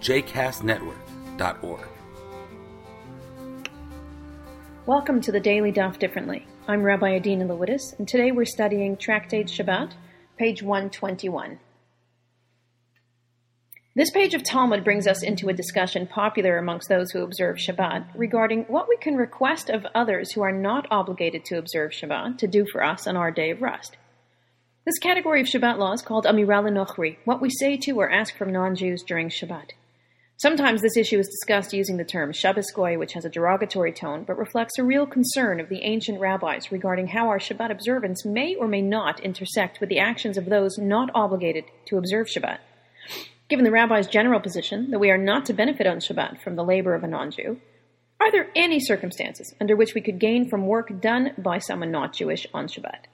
jcastnetwork.org. Welcome to the Daily Daf Differently. I'm Rabbi Adina Lewis, and today we're studying Tractate Shabbat, page 121. This page of Talmud brings us into a discussion popular amongst those who observe Shabbat regarding what we can request of others who are not obligated to observe Shabbat to do for us on our day of rest. This category of Shabbat law is called Amira Nochri, what we say to or ask from non-Jews during Shabbat. Sometimes this issue is discussed using the term Shabbos goy, which has a derogatory tone, but reflects a real concern of the ancient rabbis regarding how our Shabbat observance may or may not intersect with the actions of those not obligated to observe Shabbat. Given the rabbi's general position that we are not to benefit on Shabbat from the labor of a non-Jew, are there any circumstances under which we could gain from work done by someone not Jewish on Shabbat?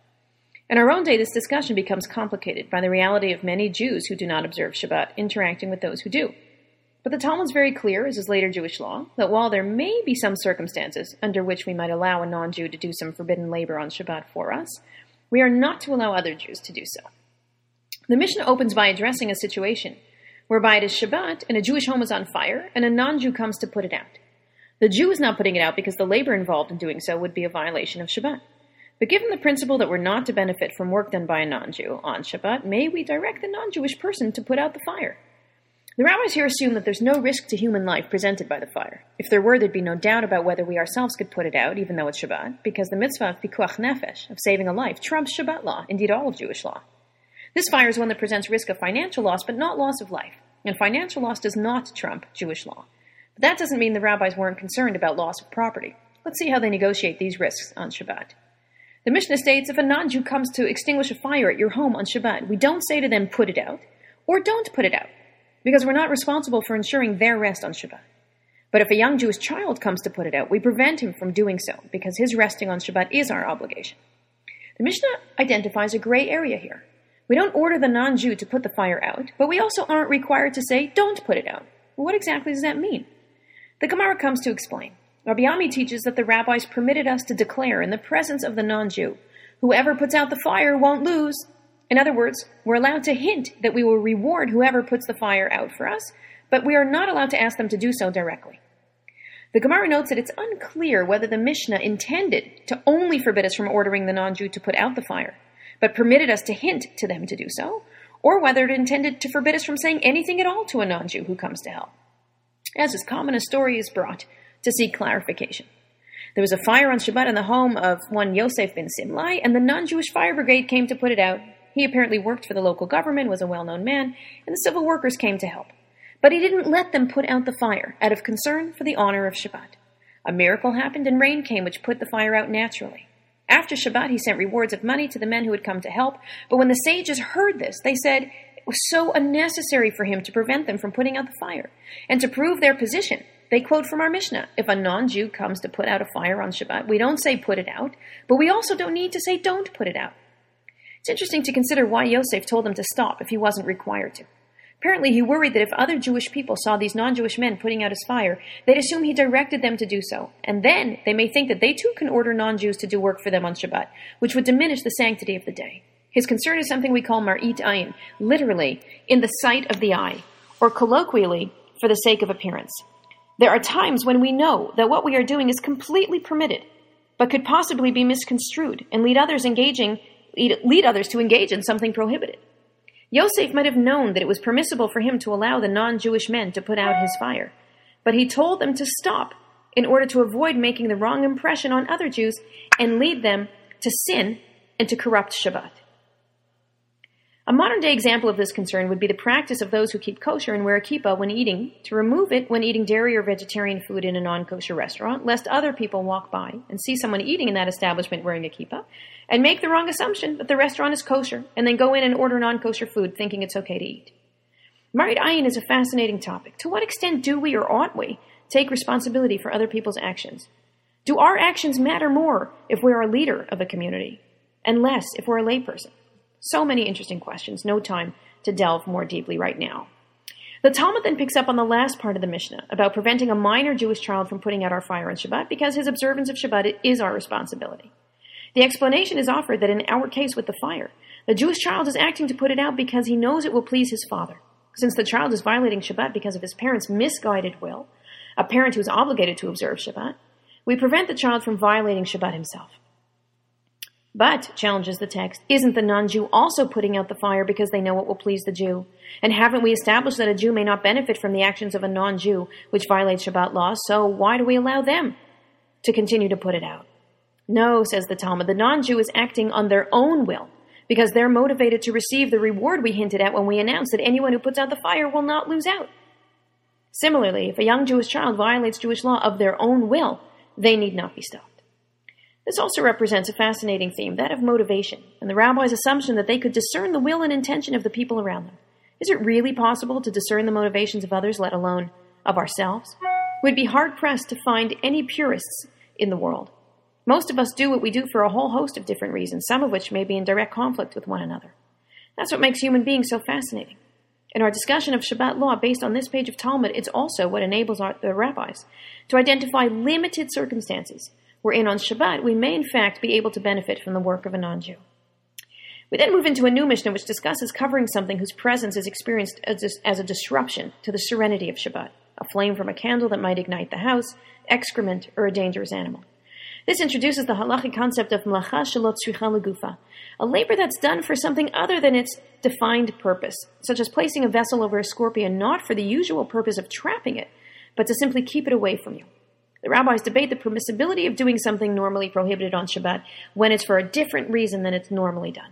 In our own day, this discussion becomes complicated by the reality of many Jews who do not observe Shabbat interacting with those who do. But the Talmud is very clear, as is later Jewish law, that while there may be some circumstances under which we might allow a non Jew to do some forbidden labor on Shabbat for us, we are not to allow other Jews to do so. The Mishnah opens by addressing a situation whereby it is Shabbat and a Jewish home is on fire and a non Jew comes to put it out. The Jew is not putting it out because the labor involved in doing so would be a violation of Shabbat. But given the principle that we're not to benefit from work done by a non Jew on Shabbat, may we direct the non Jewish person to put out the fire? The rabbis here assume that there's no risk to human life presented by the fire. If there were, there'd be no doubt about whether we ourselves could put it out, even though it's Shabbat, because the mitzvah of pikuach nefesh, of saving a life, trumps Shabbat law, indeed all of Jewish law. This fire is one that presents risk of financial loss, but not loss of life. And financial loss does not trump Jewish law. But that doesn't mean the rabbis weren't concerned about loss of property. Let's see how they negotiate these risks on Shabbat. The Mishnah states if a non Jew comes to extinguish a fire at your home on Shabbat, we don't say to them, put it out, or don't put it out because we're not responsible for ensuring their rest on Shabbat. But if a young Jewish child comes to put it out, we prevent him from doing so because his resting on Shabbat is our obligation. The Mishnah identifies a gray area here. We don't order the non Jew to put the fire out, but we also aren't required to say, don't put it out. What exactly does that mean? The Gemara comes to explain. Rabbi Ami teaches that the rabbis permitted us to declare in the presence of the non Jew, whoever puts out the fire won't lose, in other words, we're allowed to hint that we will reward whoever puts the fire out for us, but we are not allowed to ask them to do so directly. The Gemara notes that it's unclear whether the Mishnah intended to only forbid us from ordering the non Jew to put out the fire, but permitted us to hint to them to do so, or whether it intended to forbid us from saying anything at all to a non Jew who comes to help. As is common, a story is brought to seek clarification. There was a fire on Shabbat in the home of one Yosef bin Simlai, and the non Jewish fire brigade came to put it out he apparently worked for the local government, was a well known man, and the civil workers came to help. But he didn't let them put out the fire out of concern for the honor of Shabbat. A miracle happened and rain came which put the fire out naturally. After Shabbat, he sent rewards of money to the men who had come to help, but when the sages heard this, they said it was so unnecessary for him to prevent them from putting out the fire. And to prove their position, they quote from our Mishnah If a non Jew comes to put out a fire on Shabbat, we don't say put it out, but we also don't need to say don't put it out. It's interesting to consider why Yosef told them to stop if he wasn't required to. Apparently, he worried that if other Jewish people saw these non Jewish men putting out his fire, they'd assume he directed them to do so, and then they may think that they too can order non Jews to do work for them on Shabbat, which would diminish the sanctity of the day. His concern is something we call mar'it ayin, literally, in the sight of the eye, or colloquially, for the sake of appearance. There are times when we know that what we are doing is completely permitted, but could possibly be misconstrued and lead others engaging lead others to engage in something prohibited. Yosef might have known that it was permissible for him to allow the non Jewish men to put out his fire, but he told them to stop in order to avoid making the wrong impression on other Jews and lead them to sin and to corrupt Shabbat. A modern day example of this concern would be the practice of those who keep kosher and wear a kippah when eating to remove it when eating dairy or vegetarian food in a non kosher restaurant, lest other people walk by and see someone eating in that establishment wearing a kippah and make the wrong assumption that the restaurant is kosher and then go in and order non kosher food thinking it's okay to eat. Marit Ayin is a fascinating topic. To what extent do we or ought we take responsibility for other people's actions? Do our actions matter more if we're a leader of a community and less if we're a layperson? So many interesting questions, no time to delve more deeply right now. The Talmud then picks up on the last part of the Mishnah about preventing a minor Jewish child from putting out our fire on Shabbat because his observance of Shabbat is our responsibility. The explanation is offered that in our case with the fire, the Jewish child is acting to put it out because he knows it will please his father. Since the child is violating Shabbat because of his parents' misguided will, a parent who is obligated to observe Shabbat, we prevent the child from violating Shabbat himself. But, challenges the text, isn't the non Jew also putting out the fire because they know it will please the Jew? And haven't we established that a Jew may not benefit from the actions of a non Jew which violates Shabbat law, so why do we allow them to continue to put it out? No, says the Talmud, the non Jew is acting on their own will because they're motivated to receive the reward we hinted at when we announced that anyone who puts out the fire will not lose out. Similarly, if a young Jewish child violates Jewish law of their own will, they need not be stopped. This also represents a fascinating theme, that of motivation, and the rabbi's assumption that they could discern the will and intention of the people around them. Is it really possible to discern the motivations of others, let alone of ourselves? We'd be hard pressed to find any purists in the world. Most of us do what we do for a whole host of different reasons, some of which may be in direct conflict with one another. That's what makes human beings so fascinating. In our discussion of Shabbat law based on this page of Talmud, it's also what enables our, the rabbis to identify limited circumstances wherein on Shabbat we may in fact be able to benefit from the work of a non Jew. We then move into a new Mishnah which discusses covering something whose presence is experienced as a disruption to the serenity of Shabbat, a flame from a candle that might ignite the house, excrement, or a dangerous animal. This introduces the halachic concept of mlacha shalot legufa, a labor that's done for something other than its defined purpose, such as placing a vessel over a scorpion not for the usual purpose of trapping it, but to simply keep it away from you. The rabbis debate the permissibility of doing something normally prohibited on Shabbat when it's for a different reason than it's normally done.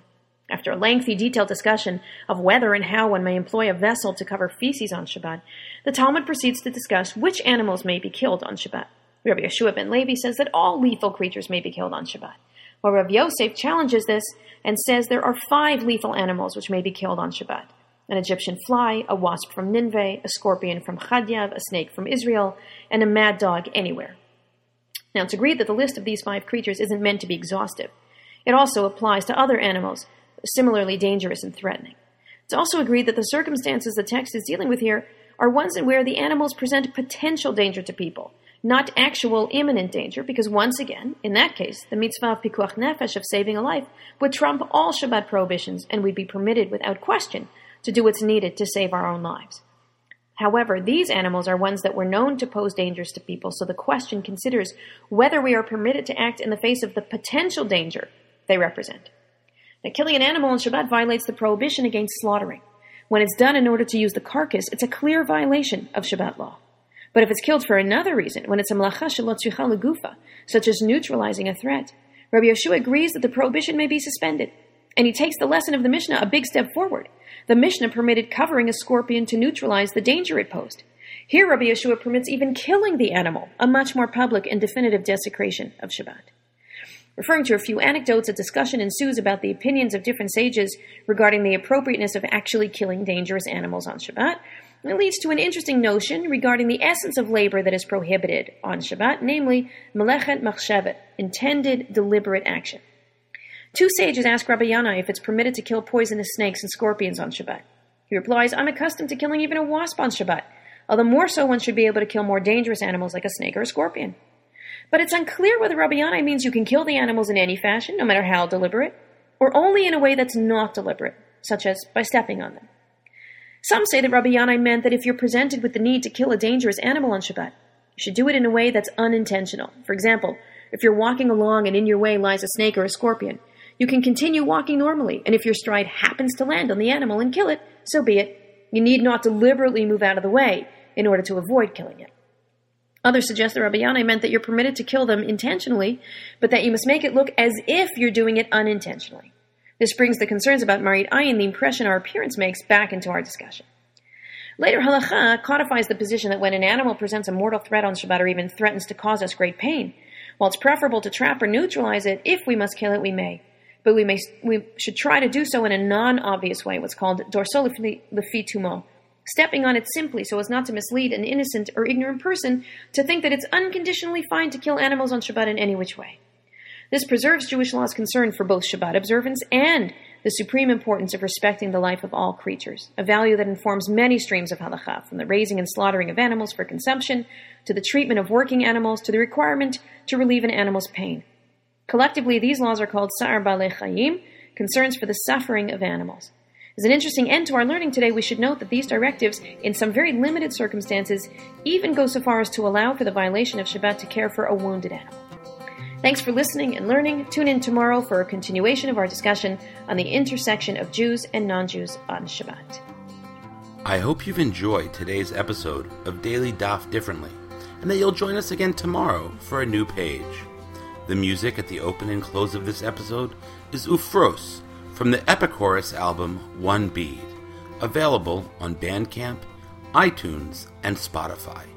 After a lengthy, detailed discussion of whether and how one may employ a vessel to cover feces on Shabbat, the Talmud proceeds to discuss which animals may be killed on Shabbat. Rabbi Yehoshua ben Levi says that all lethal creatures may be killed on Shabbat, while Rabbi Yosef challenges this and says there are five lethal animals which may be killed on Shabbat an Egyptian fly, a wasp from Nineveh, a scorpion from Chadyav, a snake from Israel, and a mad dog anywhere. Now, it's agreed that the list of these five creatures isn't meant to be exhaustive. It also applies to other animals similarly dangerous and threatening. It's also agreed that the circumstances the text is dealing with here are ones in where the animals present potential danger to people, not actual imminent danger, because once again, in that case, the mitzvah of pikuach nefesh of saving a life would trump all Shabbat prohibitions and we'd be permitted without question to do what's needed to save our own lives. However, these animals are ones that were known to pose dangers to people, so the question considers whether we are permitted to act in the face of the potential danger they represent. Now, killing an animal on Shabbat violates the prohibition against slaughtering. When it's done in order to use the carcass, it's a clear violation of Shabbat law. But if it's killed for another reason, when it's a malacha shalot gufa, such as neutralizing a threat, Rabbi Yehoshua agrees that the prohibition may be suspended, and he takes the lesson of the Mishnah a big step forward the Mishnah permitted covering a scorpion to neutralize the danger it posed. Here, Rabbi Yehoshua permits even killing the animal, a much more public and definitive desecration of Shabbat. Referring to a few anecdotes, a discussion ensues about the opinions of different sages regarding the appropriateness of actually killing dangerous animals on Shabbat. It leads to an interesting notion regarding the essence of labor that is prohibited on Shabbat, namely melechet machshevet, intended deliberate action. Two sages ask Rabbi Yannai if it's permitted to kill poisonous snakes and scorpions on Shabbat. He replies, I'm accustomed to killing even a wasp on Shabbat, uh, although more so one should be able to kill more dangerous animals like a snake or a scorpion. But it's unclear whether Rabbi Yannai means you can kill the animals in any fashion, no matter how deliberate, or only in a way that's not deliberate, such as by stepping on them. Some say that Rabbi Yannai meant that if you're presented with the need to kill a dangerous animal on Shabbat, you should do it in a way that's unintentional. For example, if you're walking along and in your way lies a snake or a scorpion, you can continue walking normally, and if your stride happens to land on the animal and kill it, so be it. You need not deliberately move out of the way in order to avoid killing it. Others suggest that Rabbi Yannai meant that you're permitted to kill them intentionally, but that you must make it look as if you're doing it unintentionally. This brings the concerns about Marit Ayin, the impression our appearance makes, back into our discussion. Later, halacha codifies the position that when an animal presents a mortal threat on Shabbat or even threatens to cause us great pain, while it's preferable to trap or neutralize it, if we must kill it, we may but we may we should try to do so in a non-obvious way, what's called dores lefitumo, stepping on it simply so as not to mislead an innocent or ignorant person to think that it's unconditionally fine to kill animals on Shabbat in any which way. This preserves Jewish law's concern for both Shabbat observance and the supreme importance of respecting the life of all creatures, a value that informs many streams of halacha, from the raising and slaughtering of animals for consumption, to the treatment of working animals, to the requirement to relieve an animal's pain. Collectively, these laws are called Tza'ar Ba'alei Chayim, concerns for the suffering of animals. As an interesting end to our learning today, we should note that these directives, in some very limited circumstances, even go so far as to allow for the violation of Shabbat to care for a wounded animal. Thanks for listening and learning. Tune in tomorrow for a continuation of our discussion on the intersection of Jews and non Jews on Shabbat. I hope you've enjoyed today's episode of Daily Daf Differently, and that you'll join us again tomorrow for a new page. The music at the open and close of this episode is Ufros from the Epichorus album One Bead, available on Bandcamp, iTunes, and Spotify.